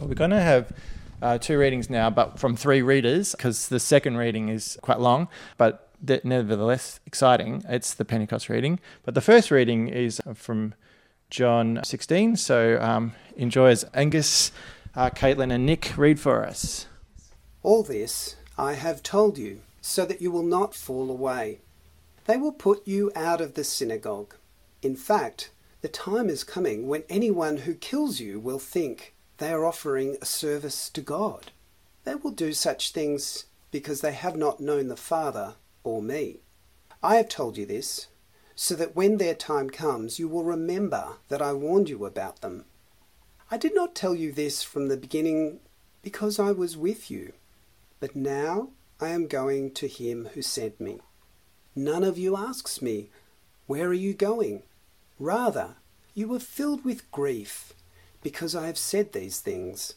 We're going to have uh, two readings now, but from three readers, because the second reading is quite long, but nevertheless exciting. It's the Pentecost reading. But the first reading is from John 16. So um, enjoy as Angus, uh, Caitlin, and Nick read for us. All this I have told you, so that you will not fall away. They will put you out of the synagogue. In fact, the time is coming when anyone who kills you will think they are offering a service to God. They will do such things because they have not known the Father or me. I have told you this, so that when their time comes, you will remember that I warned you about them. I did not tell you this from the beginning because I was with you, but now I am going to him who sent me. None of you asks me, Where are you going? Rather, you are filled with grief because I have said these things.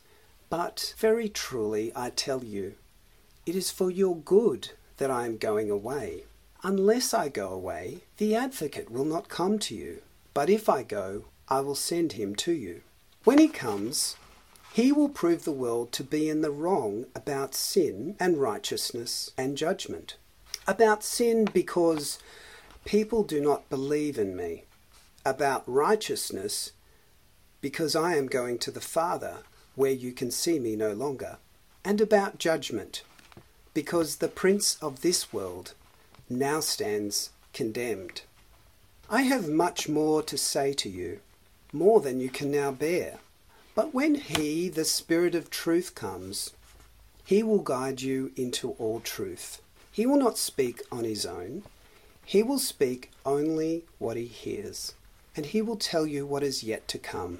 But very truly I tell you, it is for your good that I am going away. Unless I go away, the advocate will not come to you. But if I go, I will send him to you. When he comes, he will prove the world to be in the wrong about sin and righteousness and judgment. About sin, because people do not believe in me. About righteousness, because I am going to the Father, where you can see me no longer. And about judgment, because the prince of this world now stands condemned. I have much more to say to you, more than you can now bear. But when he, the Spirit of truth, comes, he will guide you into all truth. He will not speak on his own, he will speak only what he hears, and he will tell you what is yet to come.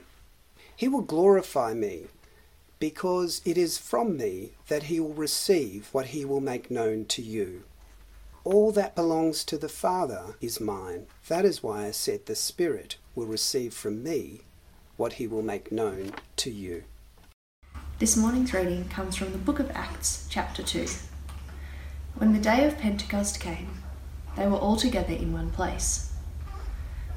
He will glorify me because it is from me that he will receive what he will make known to you. All that belongs to the Father is mine. That is why I said the Spirit will receive from me what he will make known to you. This morning's reading comes from the book of Acts, chapter 2. When the day of Pentecost came, they were all together in one place.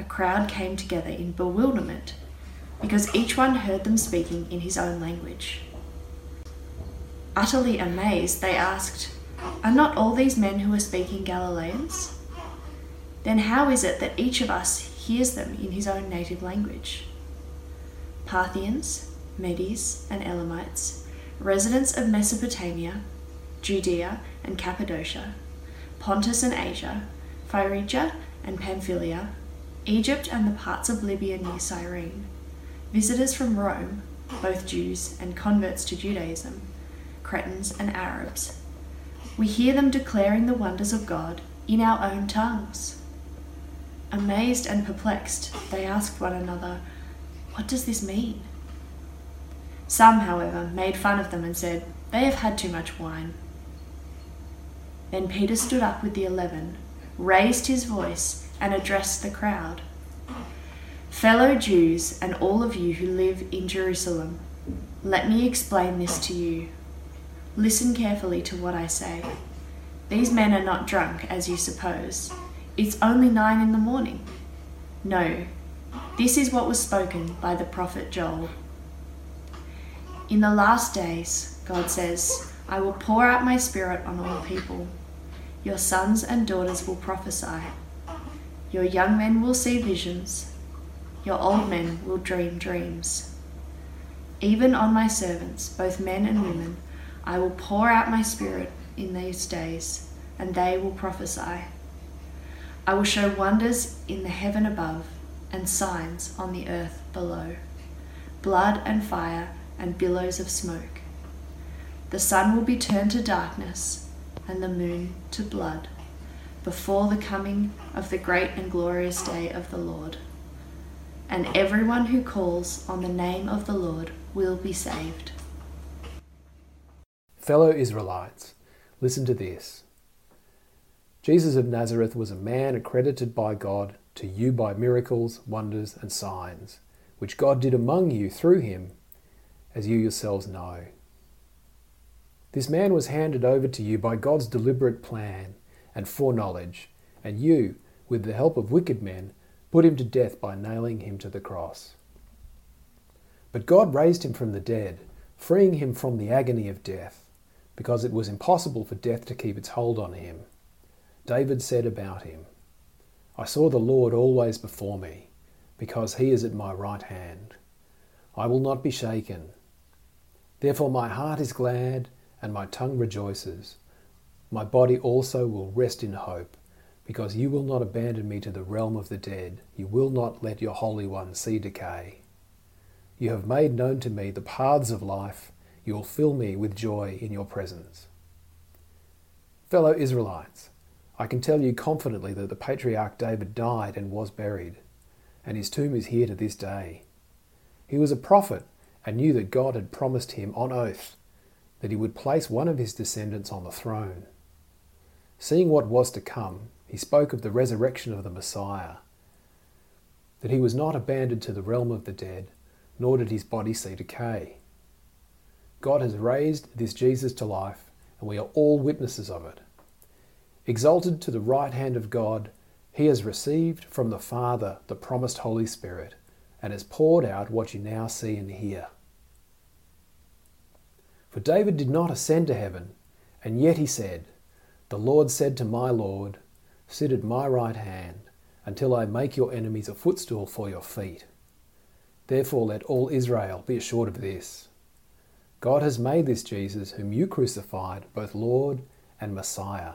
a crowd came together in bewilderment because each one heard them speaking in his own language. Utterly amazed, they asked, Are not all these men who are speaking Galileans? Then how is it that each of us hears them in his own native language? Parthians, Medes, and Elamites, residents of Mesopotamia, Judea and Cappadocia, Pontus and Asia, Phrygia and Pamphylia, Egypt and the parts of Libya near Cyrene Visitors from Rome, both Jews and converts to Judaism, Cretans and Arabs, we hear them declaring the wonders of God in our own tongues. Amazed and perplexed, they asked one another, What does this mean? Some, however, made fun of them and said, They have had too much wine. Then Peter stood up with the eleven, raised his voice, and addressed the crowd. Fellow Jews, and all of you who live in Jerusalem, let me explain this to you. Listen carefully to what I say. These men are not drunk, as you suppose. It's only nine in the morning. No, this is what was spoken by the prophet Joel. In the last days, God says, I will pour out my spirit on all people. Your sons and daughters will prophesy. Your young men will see visions your old men will dream dreams. Even on my servants, both men and women, I will pour out my spirit in these days, and they will prophesy. I will show wonders in the heaven above and signs on the earth below blood and fire and billows of smoke. The sun will be turned to darkness and the moon to blood before the coming of the great and glorious day of the Lord and everyone who calls on the name of the Lord will be saved. Fellow Israelites, listen to this. Jesus of Nazareth was a man accredited by God to you by miracles, wonders, and signs, which God did among you through him, as you yourselves know. This man was handed over to you by God's deliberate plan and foreknowledge, and you, with the help of wicked men, put him to death by nailing him to the cross. But God raised him from the dead, freeing him from the agony of death, because it was impossible for death to keep its hold on him. David said about him, I saw the Lord always before me, because he is at my right hand. I will not be shaken. Therefore my heart is glad, and my tongue rejoices. My body also will rest in hope, because you will not abandon me to the realm of the dead. You will not let your Holy One see decay. You have made known to me the paths of life. You will fill me with joy in your presence. Fellow Israelites, I can tell you confidently that the patriarch David died and was buried, and his tomb is here to this day. He was a prophet and knew that God had promised him on oath that he would place one of his descendants on the throne. Seeing what was to come, he spoke of the resurrection of the Messiah, that he was not abandoned to the realm of the dead, nor did his body see decay. God has raised this Jesus to life, and we are all witnesses of it. Exalted to the right hand of God, he has received from the Father the promised Holy Spirit and has poured out what you now see and hear. For David did not ascend to heaven, and yet he said, The Lord said to my Lord, Sit at my right hand, until I make your enemies a footstool for your feet. Therefore let all Israel be assured of this God has made this Jesus, whom you crucified, both Lord and Messiah.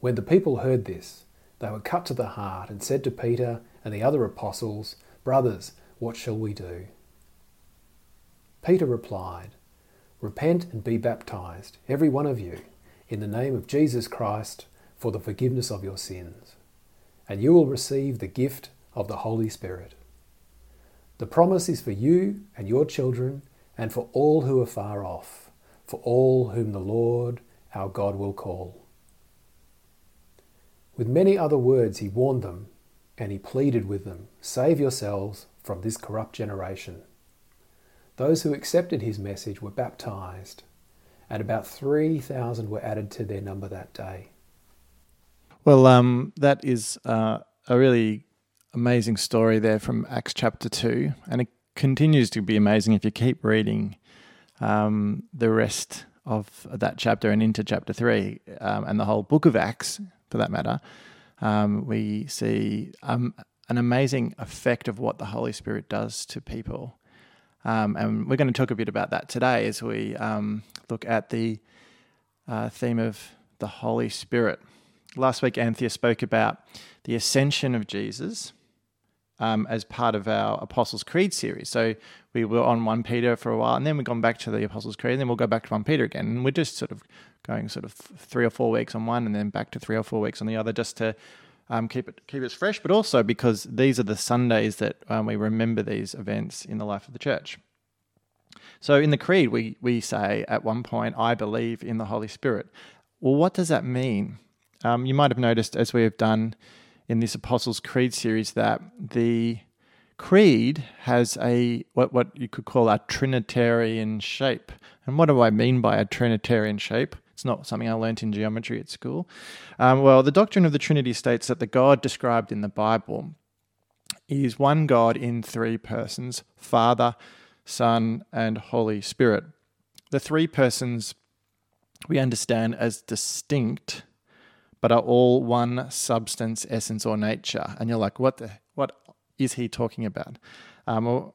When the people heard this, they were cut to the heart and said to Peter and the other apostles, Brothers, what shall we do? Peter replied, Repent and be baptized, every one of you, in the name of Jesus Christ, for the forgiveness of your sins, and you will receive the gift of the Holy Spirit. The promise is for you and your children, and for all who are far off, for all whom the Lord our God will call. With many other words, he warned them and he pleaded with them Save yourselves from this corrupt generation. Those who accepted his message were baptized, and about 3,000 were added to their number that day. Well, um, that is uh, a really amazing story there from Acts chapter 2, and it continues to be amazing if you keep reading um, the rest of that chapter and into chapter 3 um, and the whole book of Acts for that matter, um, we see um, an amazing effect of what the Holy Spirit does to people. Um, and we're going to talk a bit about that today as we um, look at the uh, theme of the Holy Spirit. Last week, Anthea spoke about the ascension of Jesus um, as part of our Apostles' Creed series. So we were on 1 Peter for a while, and then we've gone back to the Apostles' Creed, and then we'll go back to 1 Peter again. And we're just sort of going sort of three or four weeks on one, and then back to three or four weeks on the other, just to um, keep it keep it fresh, but also because these are the Sundays that um, we remember these events in the life of the church. So in the Creed, we we say at one point, "I believe in the Holy Spirit." Well, what does that mean? Um, you might have noticed as we have done in this Apostles' Creed series that the creed has a what what you could call a trinitarian shape. And what do I mean by a trinitarian shape? It's not something I learnt in geometry at school. Um, well, the doctrine of the Trinity states that the God described in the Bible is one God in three persons Father, Son, and Holy Spirit. The three persons we understand as distinct but are all one substance, essence, or nature. And you're like, what the what is he talking about? Um,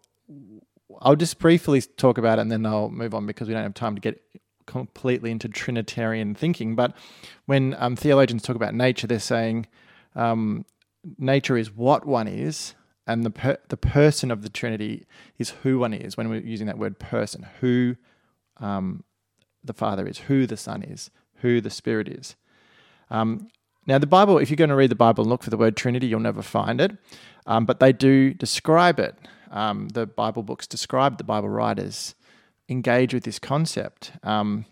I'll just briefly talk about it and then I'll move on because we don't have time to get completely into Trinitarian thinking. But when um, theologians talk about nature, they're saying um, nature is what one is, and the per- the person of the Trinity is who one is. When we're using that word person, who um, the Father is, who the Son is, who the Spirit is. Um, now, the Bible, if you're going to read the Bible and look for the word Trinity, you'll never find it, um, but they do describe it. Um, the Bible books describe the Bible writers engage with this concept. Um,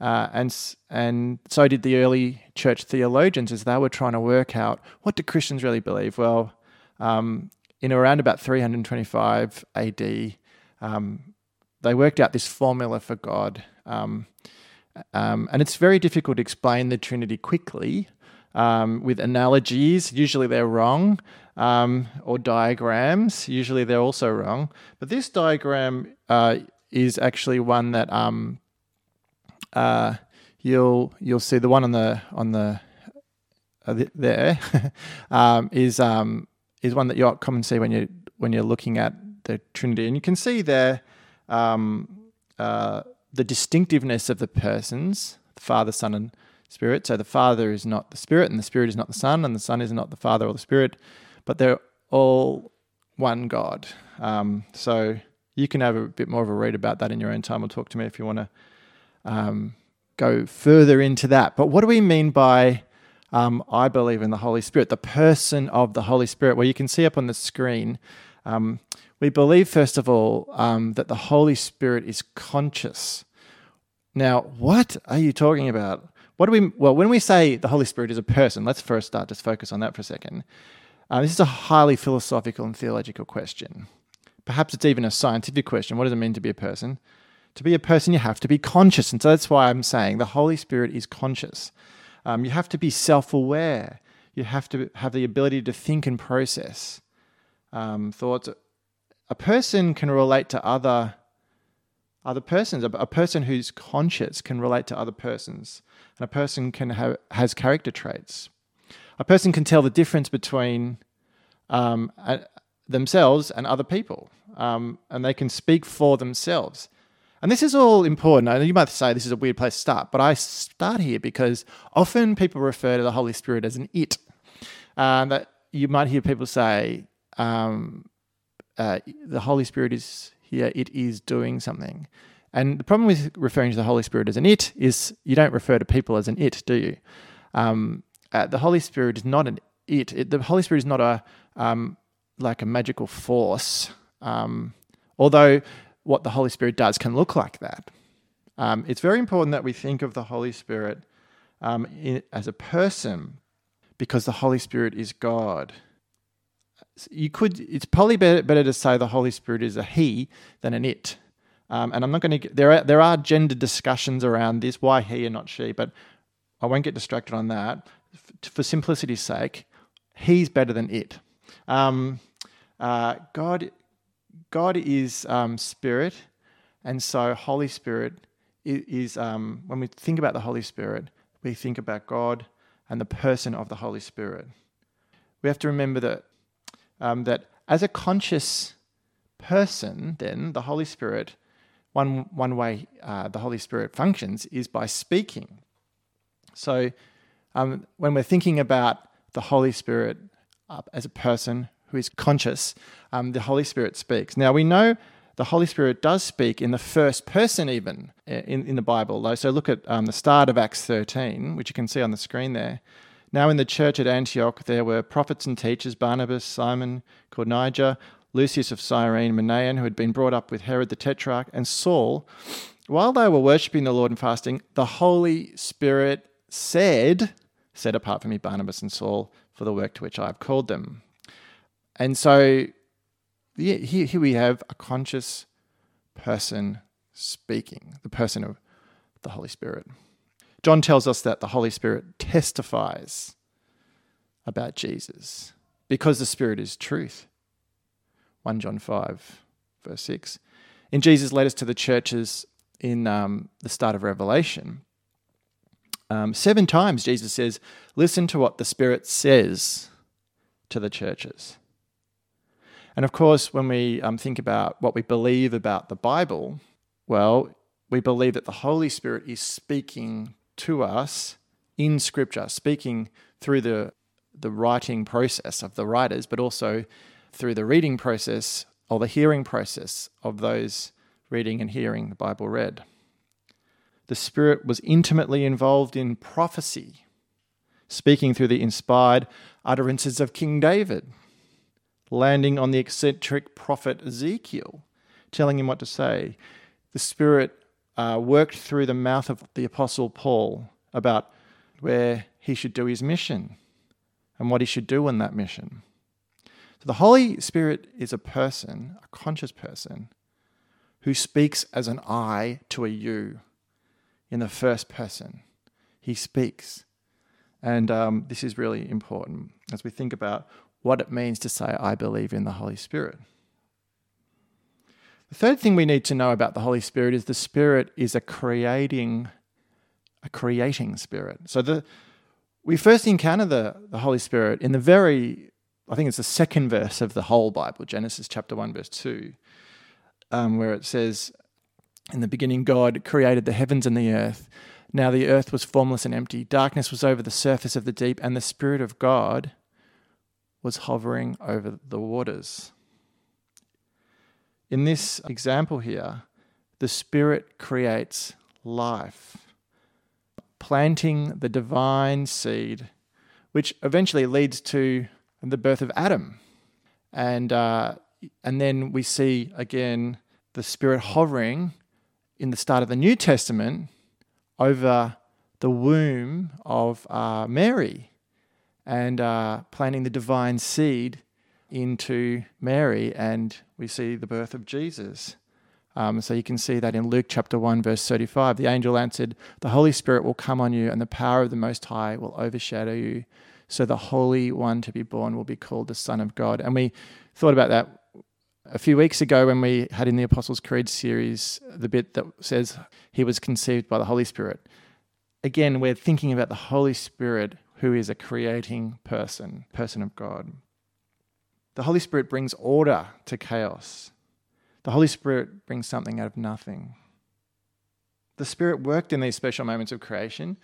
uh, and and so did the early church theologians as they were trying to work out what do Christians really believe. Well, um, in around about 325 AD, um, they worked out this formula for God, um, um, and it's very difficult to explain the Trinity quickly um, with analogies. Usually they're wrong, um, or diagrams. Usually they're also wrong. But this diagram uh, is actually one that um, uh, you'll you'll see the one on the on the uh, there is um, is one that you often see when you when you're looking at the Trinity, and you can see there um, uh, the distinctiveness of the persons, the Father, Son, and Spirit. So the Father is not the Spirit, and the Spirit is not the Son, and the Son is not the Father or the Spirit, but they're all one God. Um, so you can have a bit more of a read about that in your own time, or talk to me if you want to um, go further into that. But what do we mean by um, I believe in the Holy Spirit, the person of the Holy Spirit? Well, you can see up on the screen. Um, we believe, first of all, um, that the Holy Spirit is conscious. Now, what are you talking about? What do we? Well, when we say the Holy Spirit is a person, let's first start. Just focus on that for a second. Uh, this is a highly philosophical and theological question. Perhaps it's even a scientific question. What does it mean to be a person? To be a person, you have to be conscious. And so that's why I'm saying the Holy Spirit is conscious. Um, you have to be self aware. You have to have the ability to think and process um, thoughts. A person can relate to other other persons. A, a, person who's conscious can relate to other persons, and a person can have has character traits. A person can tell the difference between um, themselves and other people, um, and they can speak for themselves. And this is all important. I know you might say this is a weird place to start, but I start here because often people refer to the Holy Spirit as an it. Um, that you might hear people say, um, uh, the Holy Spirit is here, it is doing something. And the problem with referring to the Holy Spirit as an it is you don't refer to people as an it, do you? Um, uh, the Holy Spirit is not an it. it. The Holy Spirit is not a um, like a magical force. Um, although what the Holy Spirit does can look like that. Um, it's very important that we think of the Holy Spirit um, in, as a person because the Holy Spirit is God. You could, it's probably better, better to say the Holy Spirit is a he than an it. Um, and I'm not going to, there are, there are gender discussions around this, why he and not she, but I won't get distracted on that. For simplicity's sake, he's better than it. Um, uh, God God is um, spirit, and so Holy Spirit is, um, when we think about the Holy Spirit, we think about God and the person of the Holy Spirit. We have to remember that um, that as a conscious person, then the Holy Spirit, one one way uh, the Holy Spirit functions is by speaking. So, um, when we're thinking about the Holy Spirit uh, as a person who is conscious, um, the Holy Spirit speaks. Now we know the Holy Spirit does speak in the first person, even uh, in, in the Bible. Though so look at um, the start of Acts 13, which you can see on the screen there. Now, in the church at Antioch, there were prophets and teachers Barnabas, Simon, called Niger, Lucius of Cyrene, Manaen, who had been brought up with Herod the Tetrarch, and Saul. While they were worshipping the Lord and fasting, the Holy Spirit said, Set apart for me Barnabas and Saul for the work to which I have called them. And so here, here we have a conscious person speaking, the person of the Holy Spirit. John tells us that the Holy Spirit testifies about Jesus because the Spirit is truth. 1 John 5, verse 6. In Jesus' letters to the churches in um, the start of Revelation, um, seven times Jesus says, Listen to what the Spirit says to the churches. And of course, when we um, think about what we believe about the Bible, well, we believe that the Holy Spirit is speaking to us in Scripture, speaking through the, the writing process of the writers, but also through the reading process or the hearing process of those reading and hearing the Bible read. The Spirit was intimately involved in prophecy, speaking through the inspired utterances of King David landing on the eccentric prophet Ezekiel, telling him what to say. the Spirit uh, worked through the mouth of the Apostle Paul about where he should do his mission and what he should do in that mission. So the Holy Spirit is a person, a conscious person, who speaks as an I to a you in the first person. He speaks. And um, this is really important as we think about what it means to say, I believe in the Holy Spirit. The third thing we need to know about the Holy Spirit is the Spirit is a creating, a creating spirit. So the we first encounter the, the Holy Spirit in the very, I think it's the second verse of the whole Bible, Genesis chapter 1, verse 2, um, where it says, In the beginning, God created the heavens and the earth. Now the earth was formless and empty. Darkness was over the surface of the deep, and the Spirit of God was hovering over the waters. In this example here, the Spirit creates life, planting the divine seed, which eventually leads to the birth of Adam. And, uh, and then we see again the Spirit hovering in the start of the New Testament over the womb of uh, Mary and uh, planting the divine seed into Mary, and we see the birth of Jesus. Um, so you can see that in Luke chapter 1, verse 35. The angel answered, The Holy Spirit will come on you, and the power of the Most High will overshadow you. So the Holy One to be born will be called the Son of God. And we thought about that a few weeks ago when we had in the Apostles' Creed series the bit that says he was conceived by the Holy Spirit. Again, we're thinking about the Holy Spirit who is a creating person, person of God. The Holy Spirit brings order to chaos. The Holy Spirit brings something out of nothing. The Spirit worked in these special moments of creation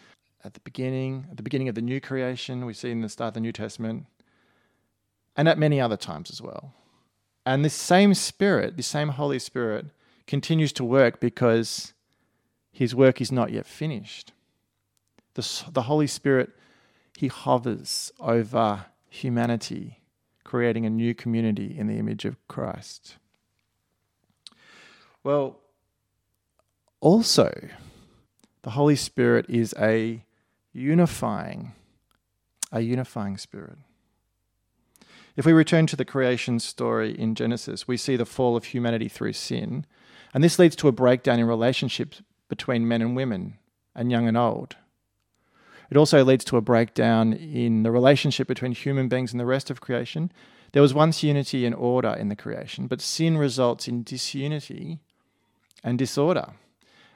at the beginning, at the beginning of the new creation, we see in the start of the New Testament, and at many other times as well. And this same Spirit, this same Holy Spirit, continues to work because his work is not yet finished. The, the Holy Spirit, he hovers over humanity creating a new community in the image of Christ. Well, also, the Holy Spirit is a unifying, a unifying spirit. If we return to the creation story in Genesis, we see the fall of humanity through sin, and this leads to a breakdown in relationships between men and women, and young and old. It also leads to a breakdown in the relationship between human beings and the rest of creation. There was once unity and order in the creation, but sin results in disunity and disorder.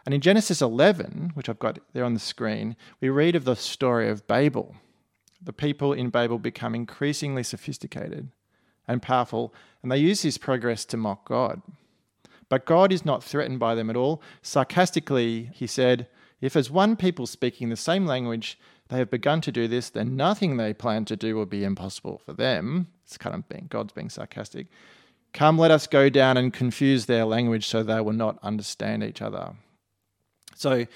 And in Genesis 11, which I've got there on the screen, we read of the story of Babel. The people in Babel become increasingly sophisticated and powerful, and they use this progress to mock God. But God is not threatened by them at all. Sarcastically, he said, if as one people speaking the same language they have begun to do this, then nothing they plan to do will be impossible for them. It's kind of being God's being sarcastic. Come, let us go down and confuse their language so they will not understand each other. So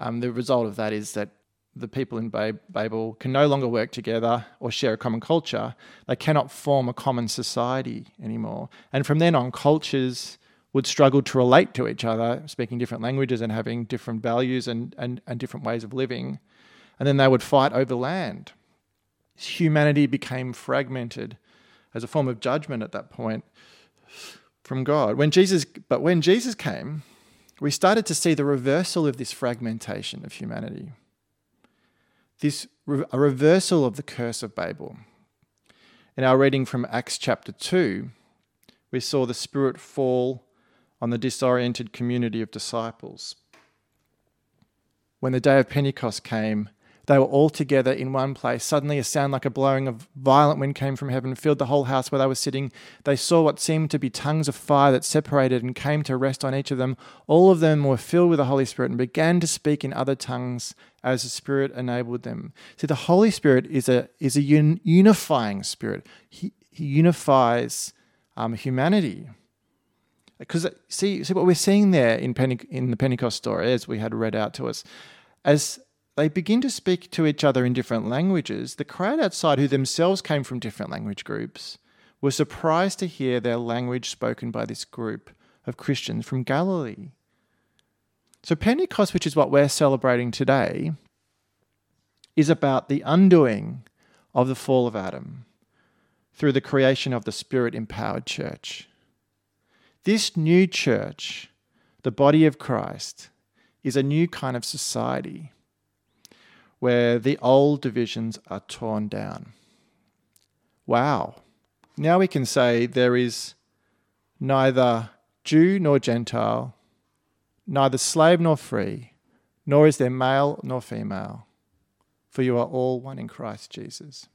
um, the result of that is that the people in Babel can no longer work together or share a common culture. They cannot form a common society anymore. And from then on, cultures would struggle to relate to each other, speaking different languages and having different values and, and, and different ways of living. And then they would fight over land. Humanity became fragmented as a form of judgment at that point from God. When Jesus, but when Jesus came, we started to see the reversal of this fragmentation of humanity. This a reversal of the curse of Babel. In our reading from Acts chapter 2, we saw the Spirit fall on the disoriented community of disciples. When the day of Pentecost came, they were all together in one place. Suddenly, a sound like a blowing of violent wind came from heaven, filled the whole house where they were sitting. They saw what seemed to be tongues of fire that separated and came to rest on each of them. All of them were filled with the Holy Spirit and began to speak in other tongues as the Spirit enabled them. See, the Holy Spirit is a is a un- unifying spirit. He, he unifies um, humanity because uh, see, see what we're seeing there in, Pente- in the Pentecost story, as we had read out to us, as they begin to speak to each other in different languages, the crowd outside, who themselves came from different language groups, were surprised to hear their language spoken by this group of Christians from Galilee. So, Pentecost, which is what we're celebrating today, is about the undoing of the fall of Adam through the creation of the Spirit empowered church. This new church, the body of Christ, is a new kind of society where the old divisions are torn down. Wow. Now we can say there is neither Jew nor Gentile, neither slave nor free, nor is there male nor female, for you are all one in Christ Jesus.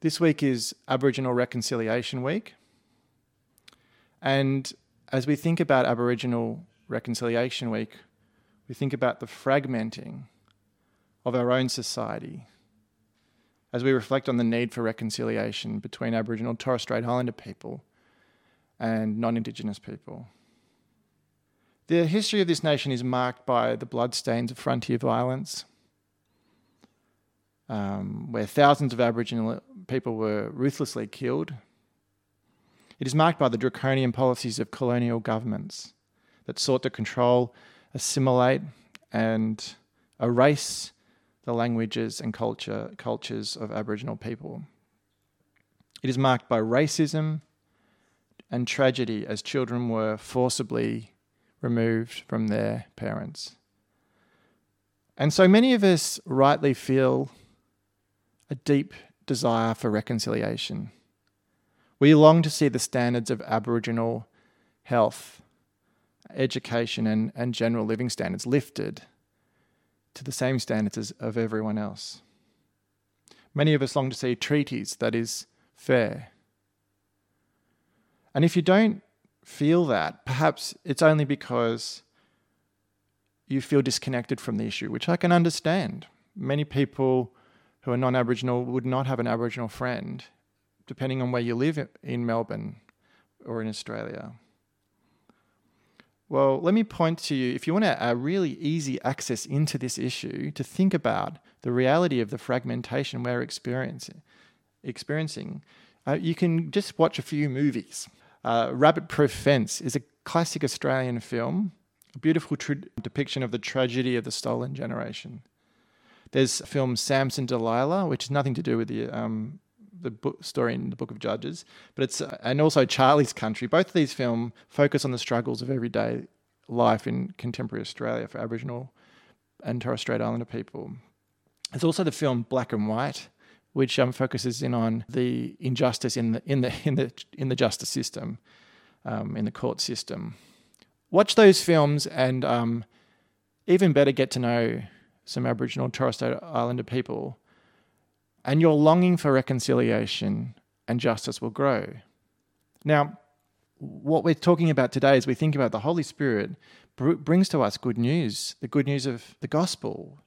This week is Aboriginal Reconciliation Week. And as we think about Aboriginal Reconciliation Week, we think about the fragmenting of our own society as we reflect on the need for reconciliation between Aboriginal and Torres Strait Islander people and non Indigenous people. The history of this nation is marked by the bloodstains of frontier violence, um, where thousands of Aboriginal people were ruthlessly killed. It is marked by the draconian policies of colonial governments that sought to control, assimilate, and erase the languages and culture, cultures of Aboriginal people. It is marked by racism and tragedy as children were forcibly removed from their parents. And so many of us rightly feel a deep desire for reconciliation. We long to see the standards of Aboriginal health, education, and, and general living standards lifted to the same standards as of everyone else. Many of us long to see treaties that is fair. And if you don't feel that, perhaps it's only because you feel disconnected from the issue, which I can understand. Many people who are non Aboriginal would not have an Aboriginal friend, depending on where you live in Melbourne or in Australia. Well, let me point to you, if you want a, a, really easy access into this issue, to think about the reality of the fragmentation we're experiencing, experiencing uh, you can just watch a few movies. Uh, Rabbit Proof Fence is a classic Australian film, a beautiful tra- depiction of the tragedy of the stolen generation. There's a film Samson Delilah, which has nothing to do with the um, the book, story in the Book of Judges, but it's uh, and also Charlie's Country. Both of these films focus on the struggles of everyday life in contemporary Australia for Aboriginal and Torres Strait Islander people. There's also the film Black and White, which um, focuses in on the injustice in the in the in the in the justice system, um, in the court system. Watch those films and um, even better get to know some Aboriginal and Torres Strait Islander people and your longing for reconciliation and justice will grow. Now, what we're talking about today as we think about the Holy Spirit brings to us good news, the good news of the gospel,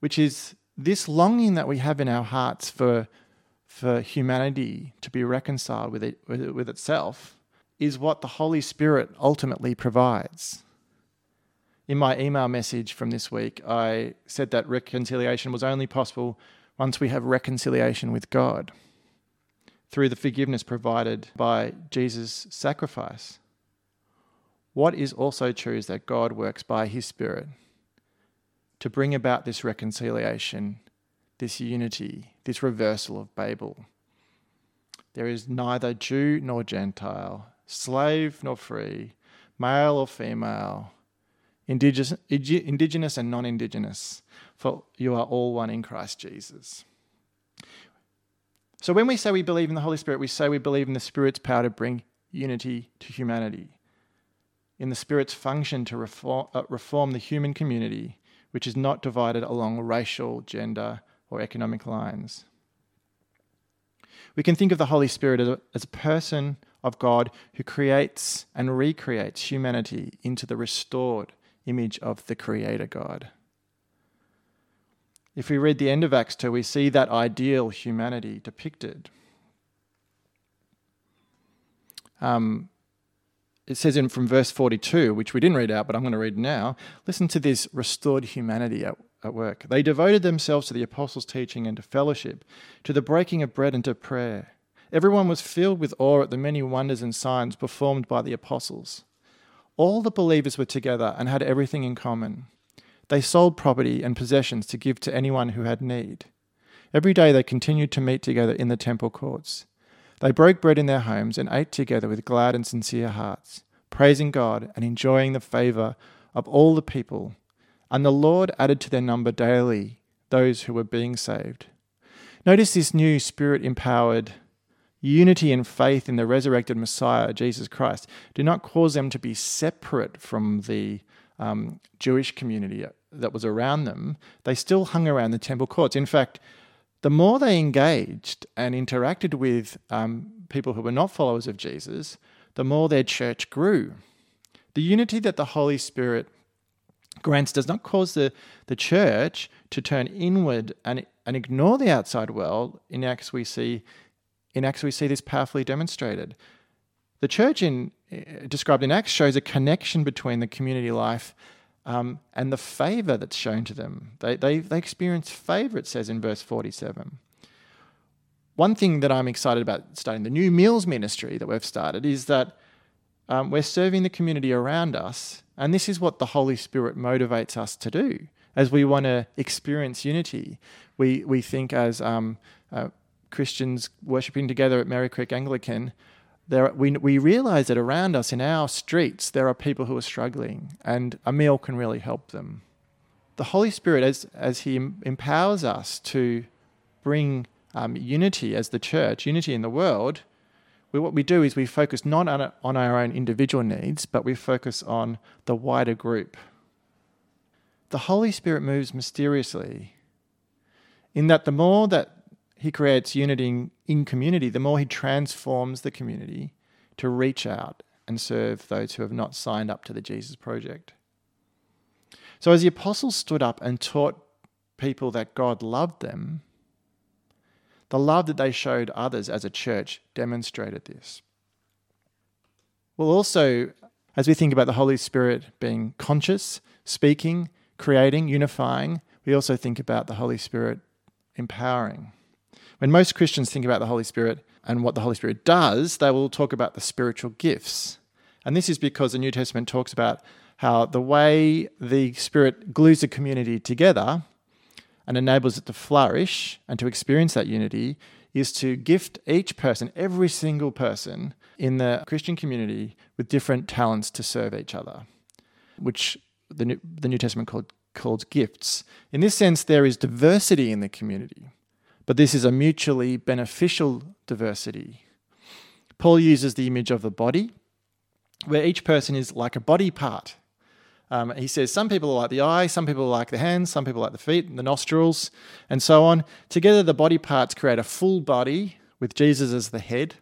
which is this longing that we have in our hearts for, for humanity to be reconciled with, it, with, with itself is what the Holy Spirit ultimately provides. In my email message from this week, I said that reconciliation was only possible once we have reconciliation with God through the forgiveness provided by Jesus' sacrifice. What is also true is that God works by his Spirit to bring about this reconciliation, this unity, this reversal of Babel. There is neither Jew nor Gentile, slave nor free, male or female, indigenous, and non indigenous for you are all one in Christ Jesus. So when we say we believe in the Holy Spirit, we say we believe in the Spirit's power to bring unity to humanity, in the Spirit's function to reform, uh, reform the human community, which is not divided along racial, gender, or economic lines. We can think of the Holy Spirit as a, as a person of God who creates and recreates humanity into the restored image of the Creator God. If we read the end of Acts 2, we see that ideal humanity depicted. Um, it says in from verse 42, which we didn't read out, but I'm going to read now. Listen to this restored humanity at, at work. They devoted themselves to the apostles' teaching and to fellowship, to the breaking of bread and to prayer. Everyone was filled with awe at the many wonders and signs performed by the apostles. All the believers were together and had everything in common. They sold property and possessions to give to anyone who had need. Every day they continued to meet together in the temple courts. They broke bread in their homes and ate together with glad and sincere hearts, praising God and enjoying the favor of all the people. And the Lord added to their number daily those who were being saved. Notice this new spirit empowered unity and faith in the resurrected Messiah, Jesus Christ, do not cause them to be separate from the um, Jewish community that was around them. They still hung around the temple courts. In fact, the more they engaged and interacted with um, people who were not followers of Jesus, the more their church grew. The unity that the Holy Spirit grants does not cause the, the church to turn inward and, and ignore the outside world. In Acts, we see in Acts we see this powerfully demonstrated. The church in eh, described in Acts shows a connection between the community life um, and the favor that's shown to them. They, they, they experience favor, it says in verse 47. One thing that I'm excited about starting the new meals ministry that we've started is that um, we're serving the community around us, and this is what the Holy Spirit motivates us to do as we want to experience unity. We, we think as um, uh, Christians worshipping together at Merri Creek Anglican, there, we, we realize that around us in our streets, there are people who are struggling, and a meal can really help them. The Holy Spirit, as, as He empowers us to bring um, unity as the church, unity in the world, we, what we do is we focus not on, on our own individual needs, but we focus on the wider group. The Holy Spirit moves mysteriously in that the more that he creates unity in community, the more he transforms the community to reach out and serve those who have not signed up to the Jesus Project. So, as the apostles stood up and taught people that God loved them, the love that they showed others as a church demonstrated this. Well, also, as we think about the Holy Spirit being conscious, speaking, creating, unifying, we also think about the Holy Spirit empowering. When most Christians think about the Holy Spirit and what the Holy Spirit does, they will talk about the spiritual gifts. And this is because the New Testament talks about how the way the Spirit glues the community together and enables it to flourish and to experience that unity is to gift each person, every single person in the Christian community, with different talents to serve each other, which the New, the New Testament called, calls gifts. In this sense, there is diversity in the community. But this is a mutually beneficial diversity. Paul uses the image of the body, where each person is like a body part. Um, he says some people are like the eye, some people are like the hands, some people are like the feet, and the nostrils, and so on. Together, the body parts create a full body with Jesus as the head.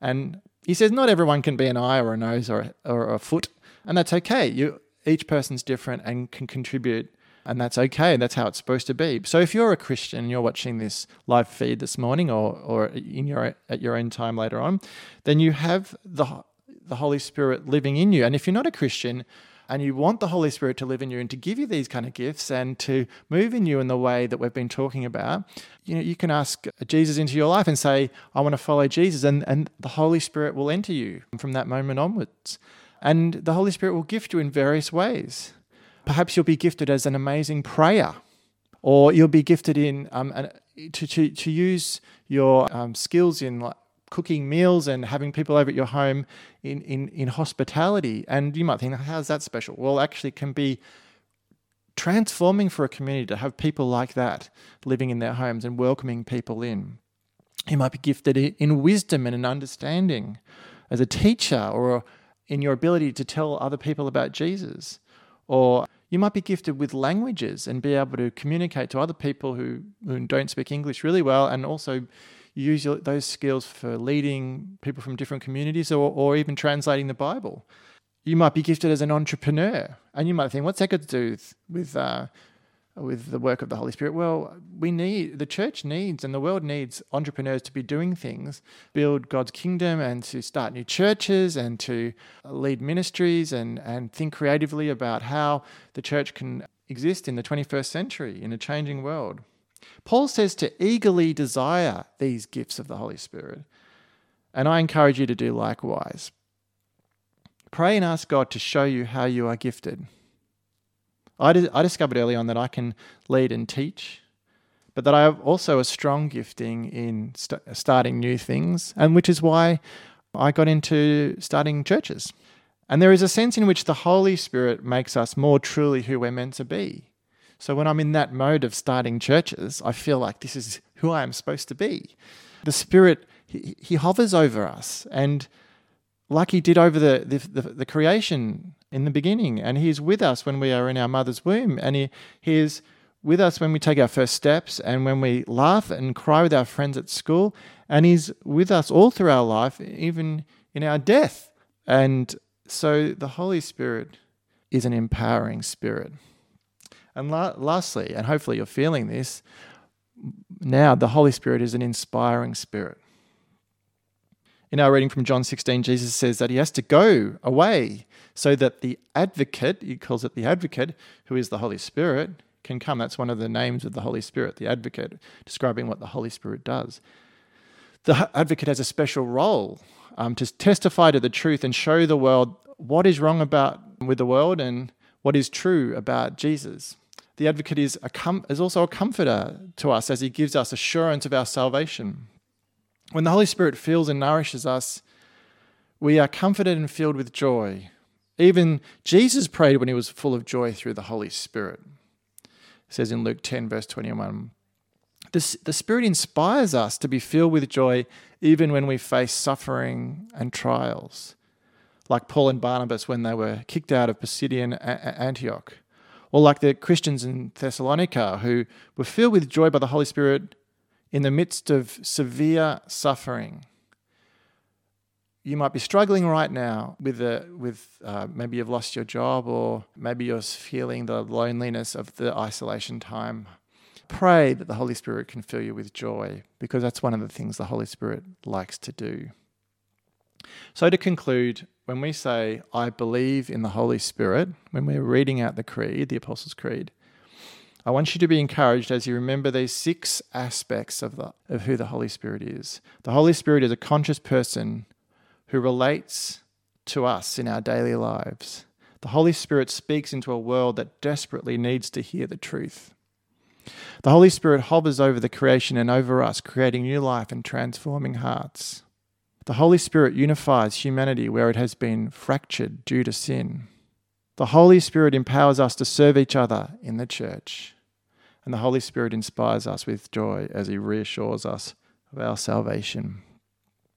And he says not everyone can be an eye or a nose or a, or a foot, and that's okay. You, each person's different and can contribute and that's okay. That's how it's supposed to be. So if you're a Christian and you're watching this live feed this morning or, or in your at your own time later on, then you have the the Holy Spirit living in you. And if you're not a Christian and you want the Holy Spirit to live in you and to give you these kind of gifts and to move in you in the way that we've been talking about, you know, you can ask Jesus into your life and say, I want to follow Jesus, and, and the Holy Spirit will enter you from that moment onwards. And the Holy Spirit will gift you in various ways. Perhaps you'll be gifted as an amazing prayer, or you'll be gifted in um, to, to, to use your um, skills in like cooking meals and having people over at your home in, in, in hospitality. And you might think, how's that special? Well, actually, it can be transforming for a community to have people like that living in their homes and welcoming people in. You might be gifted in wisdom and in understanding as a teacher or in your ability to tell other people about Jesus. Or you might be gifted with languages and be able to communicate to other people who, who don't speak English really well and also use your, those skills for leading people from different communities or, or even translating the Bible. You might be gifted as an entrepreneur and you might think, what's that got to do with, with uh, with the work of the Holy Spirit? Well, we need, the church needs and the world needs entrepreneurs to be doing things, build God's kingdom and to start new churches and to lead ministries and, and think creatively about how the church can exist in the 21st century in a changing world. Paul says to eagerly desire these gifts of the Holy Spirit. And I encourage you to do likewise. Pray and ask God to show you how you are gifted. I, I discovered early on that I can lead and teach, but that I have also a strong gifting in st- starting new things, and which is why I got into starting churches. And there is a sense in which the Holy Spirit makes us more truly who we're meant to be. So when I'm in that mode of starting churches, I feel like this is who I am supposed to be. The Spirit, He, he hovers over us, and like He did over the, the, the, the creation in the beginning, and He is with us when we are in our mother's womb, and He, he is with us when we take our first steps and when we laugh and cry with our friends at school, and He's with us all through our life, even in our death. And so the Holy Spirit is an empowering spirit. And la- lastly, and hopefully you're feeling this, now the Holy Spirit is an inspiring spirit. In our reading from John 16, Jesus says that he has to go away so that the advocate, he calls it the advocate, who is the Holy Spirit, can come. That's one of the names of the Holy Spirit, the advocate, describing what the Holy Spirit does. The advocate has a special role um, to testify to the truth and show the world what is wrong about with the world and what is true about Jesus. The advocate is, com- is also a comforter to us as he gives us assurance of our salvation. When the Holy Spirit fills and nourishes us, we are comforted and filled with joy. Even Jesus prayed when he was full of joy through the Holy Spirit. It says in Luke 10, verse 21. The, the Spirit inspires us to be filled with joy even when we face suffering and trials, like Paul and Barnabas when they were kicked out of Pisidian Antioch, or like the Christians in Thessalonica who were filled with joy by the Holy Spirit in the midst of severe suffering. You might be struggling right now with, a, with uh, maybe you've lost your job, or maybe you're feeling the loneliness of the isolation time. Pray that the Holy Spirit can fill you with joy, because that's one of the things the Holy Spirit likes to do. So, to conclude, when we say, I believe in the Holy Spirit, when we're reading out the Creed, the Apostles' Creed, I want you to be encouraged as you remember these six aspects of, the, of who the Holy Spirit is. The Holy Spirit is a conscious person who relates to us in our daily lives. The Holy Spirit speaks into a world that desperately needs to hear the truth. The Holy Spirit hovers over the creation and over us, creating new life and transforming hearts. The Holy Spirit unifies humanity where it has been fractured due to sin. The Holy Spirit empowers us to serve each other in the church. And the Holy Spirit inspires us with joy as He reassures us of our salvation.